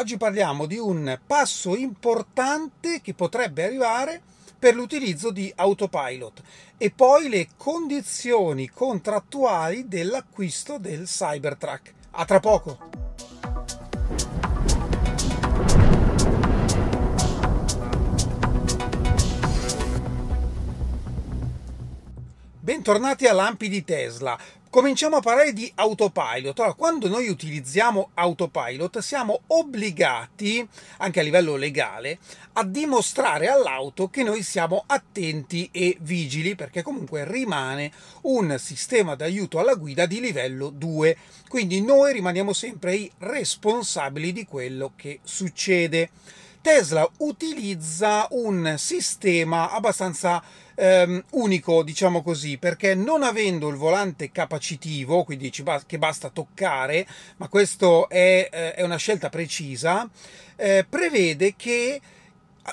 oggi parliamo di un passo importante che potrebbe arrivare per l'utilizzo di autopilot e poi le condizioni contrattuali dell'acquisto del Cybertruck. A tra poco! Bentornati a Lampi di Tesla. Cominciamo a parlare di autopilot. Allora, quando noi utilizziamo autopilot siamo obbligati, anche a livello legale, a dimostrare all'auto che noi siamo attenti e vigili, perché comunque rimane un sistema d'aiuto alla guida di livello 2. Quindi noi rimaniamo sempre i responsabili di quello che succede. Tesla utilizza un sistema abbastanza ehm, unico, diciamo così, perché non avendo il volante capacitivo, quindi che basta toccare, ma questo è, eh, è una scelta precisa, eh, prevede che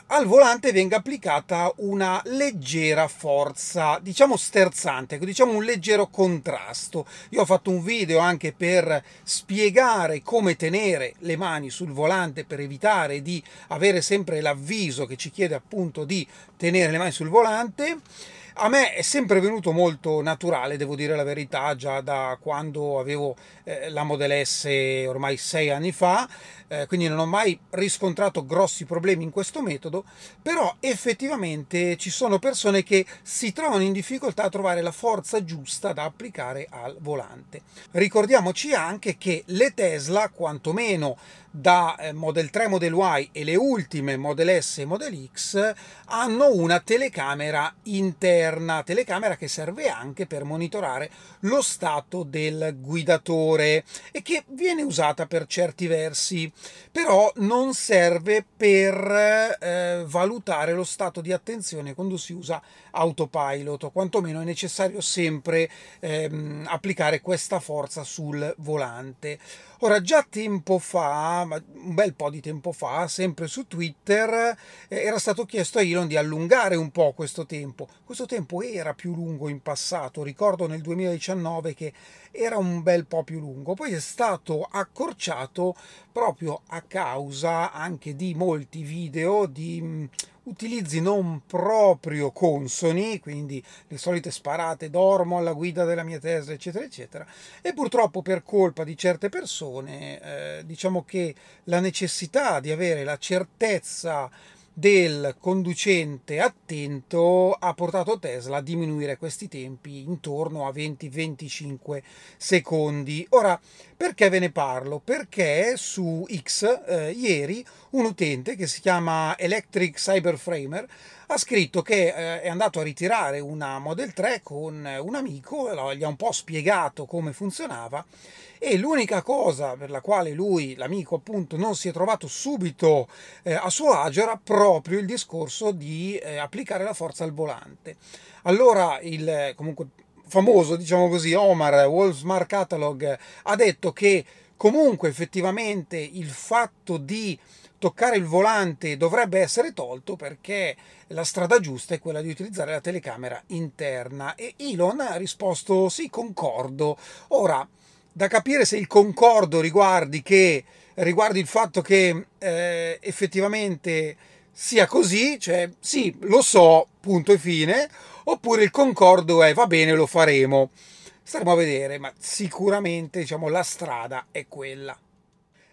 al volante venga applicata una leggera forza, diciamo sterzante, ecco, diciamo un leggero contrasto. Io ho fatto un video anche per spiegare come tenere le mani sul volante per evitare di avere sempre l'avviso che ci chiede appunto di tenere le mani sul volante a me è sempre venuto molto naturale, devo dire la verità, già da quando avevo eh, la Model S ormai sei anni fa, eh, quindi non ho mai riscontrato grossi problemi in questo metodo, però effettivamente ci sono persone che si trovano in difficoltà a trovare la forza giusta da applicare al volante. Ricordiamoci anche che le Tesla, quantomeno da eh, Model 3, Model Y e le ultime Model S e Model X hanno una telecamera interna, telecamera che serve anche per monitorare lo stato del guidatore e che viene usata per certi versi, però non serve per eh, valutare lo stato di attenzione quando si usa autopilot, o quantomeno è necessario sempre ehm, applicare questa forza sul volante. Ora, già tempo fa, un bel po' di tempo fa, sempre su Twitter, eh, era stato chiesto a Elon di allungare un po' questo tempo. Questo tempo era più lungo in passato, ricordo nel 2019 che era un bel po' più lungo, poi è stato accorciato proprio a causa anche di molti video di utilizzi non proprio consoni, quindi le solite sparate dormo alla guida della mia Tesla, eccetera, eccetera. E purtroppo per colpa di certe persone, eh, diciamo che la necessità di avere la certezza del conducente attento ha portato Tesla a diminuire questi tempi intorno a 20-25 secondi. Ora, perché ve ne parlo? Perché su X eh, ieri un utente che si chiama Electric Cyberframer ha scritto che eh, è andato a ritirare una Model 3 con un amico, gli ha un po' spiegato come funzionava e l'unica cosa per la quale lui, l'amico appunto, non si è trovato subito eh, a suo agio era proprio il discorso di eh, applicare la forza al volante. Allora il comunque famoso, diciamo così, Omar Wolfsmart Catalog ha detto che comunque effettivamente il fatto di toccare il volante dovrebbe essere tolto perché la strada giusta è quella di utilizzare la telecamera interna e Elon ha risposto sì, concordo. Ora, da capire se il concordo riguardi, che, riguardi il fatto che eh, effettivamente sia così, cioè sì, lo so, punto e fine, oppure il concordo è va bene, lo faremo. Staremo a vedere, ma sicuramente diciamo, la strada è quella.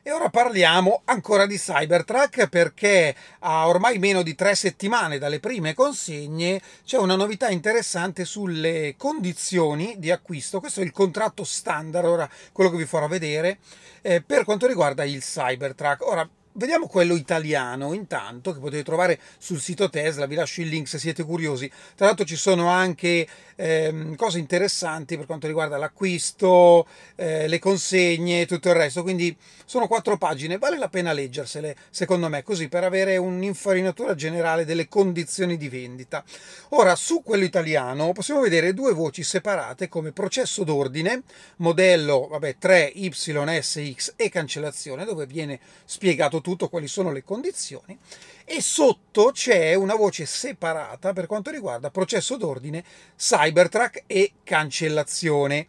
E ora parliamo ancora di Cybertruck perché a ormai meno di tre settimane dalle prime consegne c'è una novità interessante sulle condizioni di acquisto. Questo è il contratto standard, ora quello che vi farò vedere, eh, per quanto riguarda il Cybertruck. Ora, Vediamo quello italiano intanto che potete trovare sul sito Tesla, vi lascio il link se siete curiosi. Tra l'altro ci sono anche ehm, cose interessanti per quanto riguarda l'acquisto, eh, le consegne e tutto il resto, quindi sono quattro pagine, vale la pena leggersele secondo me così per avere un'infarinatura generale delle condizioni di vendita. Ora su quello italiano possiamo vedere due voci separate come processo d'ordine, modello vabbè, 3YSX e cancellazione dove viene spiegato tutto quali sono le condizioni e sotto c'è una voce separata per quanto riguarda processo d'ordine, Cybertruck e cancellazione.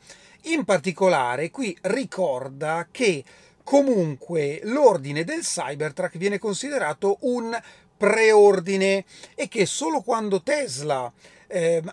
In particolare qui ricorda che comunque l'ordine del Cybertruck viene considerato un preordine e che solo quando Tesla eh,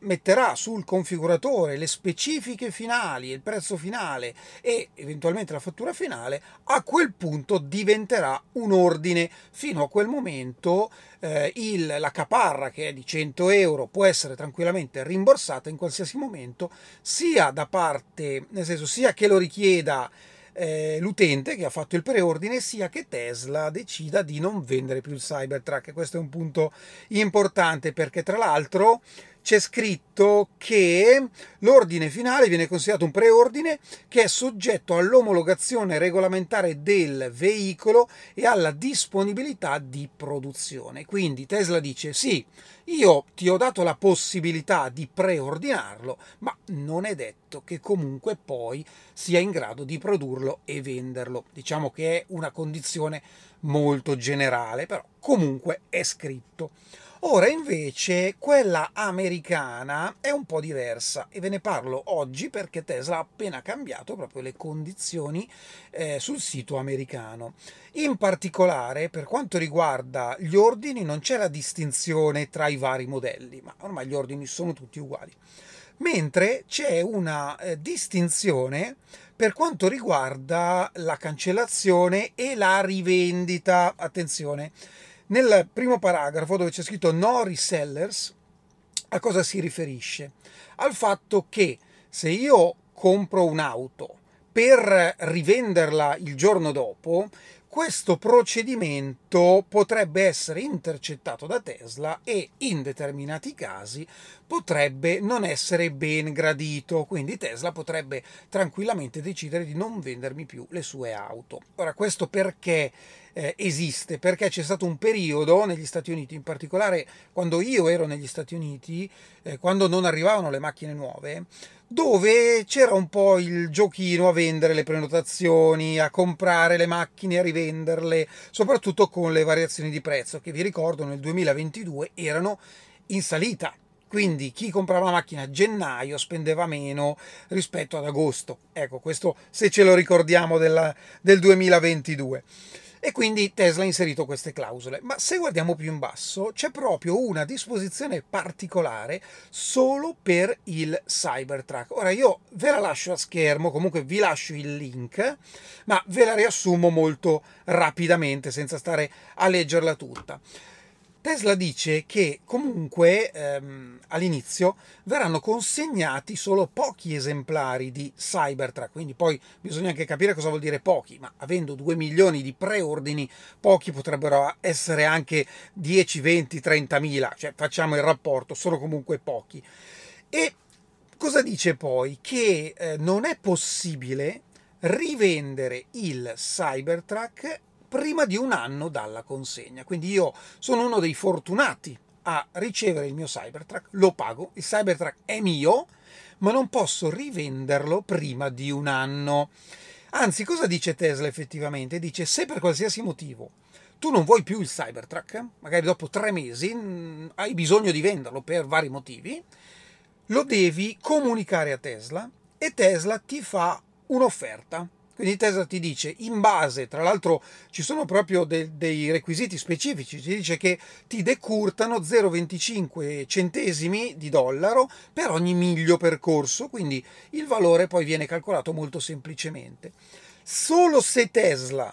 metterà sul configuratore le specifiche finali, il prezzo finale e eventualmente la fattura finale, a quel punto diventerà un ordine. Fino a quel momento eh, il, la caparra che è di 100 euro può essere tranquillamente rimborsata in qualsiasi momento, sia da parte, nel senso sia che lo richieda eh, l'utente che ha fatto il preordine sia che Tesla decida di non vendere più il Cybertruck. Questo è un punto importante perché tra l'altro c'è scritto che l'ordine finale viene considerato un preordine che è soggetto all'omologazione regolamentare del veicolo e alla disponibilità di produzione. Quindi Tesla dice sì, io ti ho dato la possibilità di preordinarlo, ma non è detto che comunque poi sia in grado di produrlo e venderlo. Diciamo che è una condizione molto generale, però comunque è scritto. Ora invece quella americana è un po' diversa e ve ne parlo oggi perché Tesla ha appena cambiato proprio le condizioni eh, sul sito americano. In particolare per quanto riguarda gli ordini non c'è la distinzione tra i vari modelli, ma ormai gli ordini sono tutti uguali. Mentre c'è una eh, distinzione per quanto riguarda la cancellazione e la rivendita. Attenzione, nel primo paragrafo dove c'è scritto no resellers, a cosa si riferisce? Al fatto che se io compro un'auto per rivenderla il giorno dopo, questo procedimento potrebbe essere intercettato da Tesla e in determinati casi potrebbe non essere ben gradito, quindi Tesla potrebbe tranquillamente decidere di non vendermi più le sue auto. Ora questo perché eh, esiste? Perché c'è stato un periodo negli Stati Uniti, in particolare quando io ero negli Stati Uniti, eh, quando non arrivavano le macchine nuove, dove c'era un po' il giochino a vendere le prenotazioni, a comprare le macchine, a rivenderle, soprattutto con le variazioni di prezzo che vi ricordo nel 2022 erano in salita. Quindi chi comprava la macchina a gennaio spendeva meno rispetto ad agosto. Ecco, questo se ce lo ricordiamo della, del 2022 e quindi Tesla ha inserito queste clausole. Ma se guardiamo più in basso, c'è proprio una disposizione particolare solo per il Cybertruck. Ora io ve la lascio a schermo, comunque vi lascio il link, ma ve la riassumo molto rapidamente senza stare a leggerla tutta. Tesla dice che comunque ehm, all'inizio verranno consegnati solo pochi esemplari di Cybertruck, quindi poi bisogna anche capire cosa vuol dire pochi, ma avendo 2 milioni di preordini, pochi potrebbero essere anche 10, 20, 30 mila, cioè facciamo il rapporto, sono comunque pochi. E cosa dice poi? Che eh, non è possibile rivendere il Cybertruck prima di un anno dalla consegna. Quindi io sono uno dei fortunati a ricevere il mio Cybertruck, lo pago, il Cybertruck è mio, ma non posso rivenderlo prima di un anno. Anzi, cosa dice Tesla effettivamente? Dice se per qualsiasi motivo tu non vuoi più il Cybertruck, magari dopo tre mesi hai bisogno di venderlo per vari motivi, lo devi comunicare a Tesla e Tesla ti fa un'offerta. Quindi Tesla ti dice, in base, tra l'altro ci sono proprio de- dei requisiti specifici, ti dice che ti decurtano 0,25 centesimi di dollaro per ogni miglio percorso, quindi il valore poi viene calcolato molto semplicemente. Solo se Tesla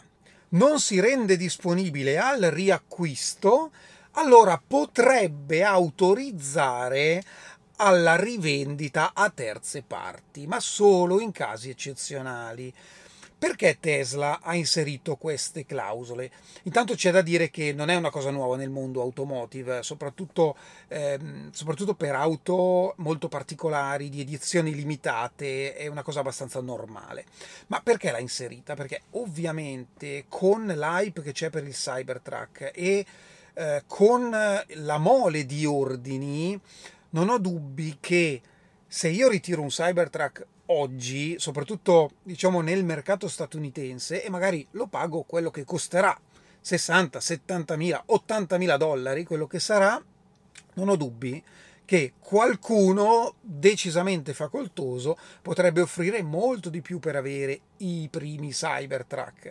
non si rende disponibile al riacquisto, allora potrebbe autorizzare alla rivendita a terze parti, ma solo in casi eccezionali. Perché Tesla ha inserito queste clausole? Intanto c'è da dire che non è una cosa nuova nel mondo automotive, soprattutto, ehm, soprattutto per auto molto particolari, di edizioni limitate, è una cosa abbastanza normale. Ma perché l'ha inserita? Perché ovviamente con l'hype che c'è per il Cybertruck e eh, con la mole di ordini, non ho dubbi che se io ritiro un Cybertruck oggi, soprattutto diciamo nel mercato statunitense, e magari lo pago quello che costerà 60, 70 mila, 80 mila dollari, quello che sarà, non ho dubbi che qualcuno decisamente facoltoso potrebbe offrire molto di più per avere i primi Cybertruck.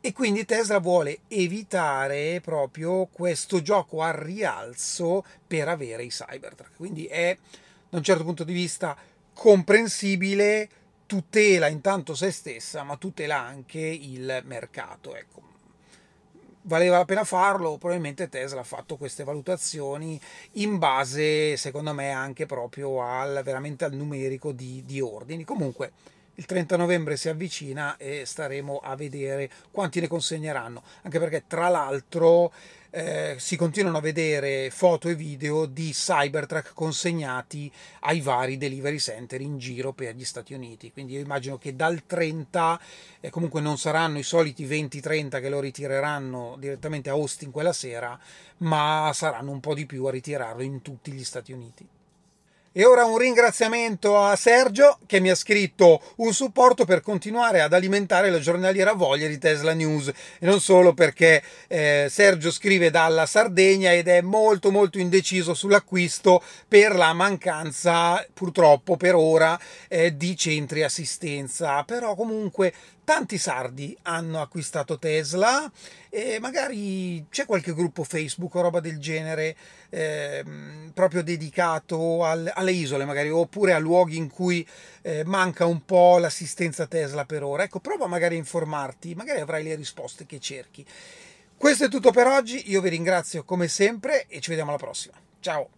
E quindi Tesla vuole evitare proprio questo gioco al rialzo per avere i Cybertruck. Quindi è da un certo punto di vista comprensibile, tutela intanto se stessa, ma tutela anche il mercato. Ecco valeva la pena farlo, probabilmente Tesla ha fatto queste valutazioni in base, secondo me, anche proprio al, veramente al numerico di, di ordini. Comunque, il 30 novembre si avvicina e staremo a vedere quanti ne consegneranno, anche perché tra l'altro eh, si continuano a vedere foto e video di Cybertruck consegnati ai vari delivery center in giro per gli Stati Uniti. Quindi io immagino che dal 30 eh, comunque non saranno i soliti 20-30 che lo ritireranno direttamente a Austin quella sera, ma saranno un po' di più a ritirarlo in tutti gli Stati Uniti. E ora un ringraziamento a Sergio che mi ha scritto un supporto per continuare ad alimentare la giornaliera voglia di Tesla News. E non solo perché eh, Sergio scrive dalla Sardegna ed è molto molto indeciso sull'acquisto per la mancanza purtroppo per ora eh, di centri assistenza. Però comunque tanti sardi hanno acquistato Tesla e magari c'è qualche gruppo Facebook o roba del genere eh, proprio dedicato al, alle isole magari oppure a luoghi in cui eh, manca un po' l'assistenza Tesla per ora. Ecco, prova magari a informarti, magari avrai le risposte che cerchi. Questo è tutto per oggi, io vi ringrazio come sempre e ci vediamo alla prossima. Ciao!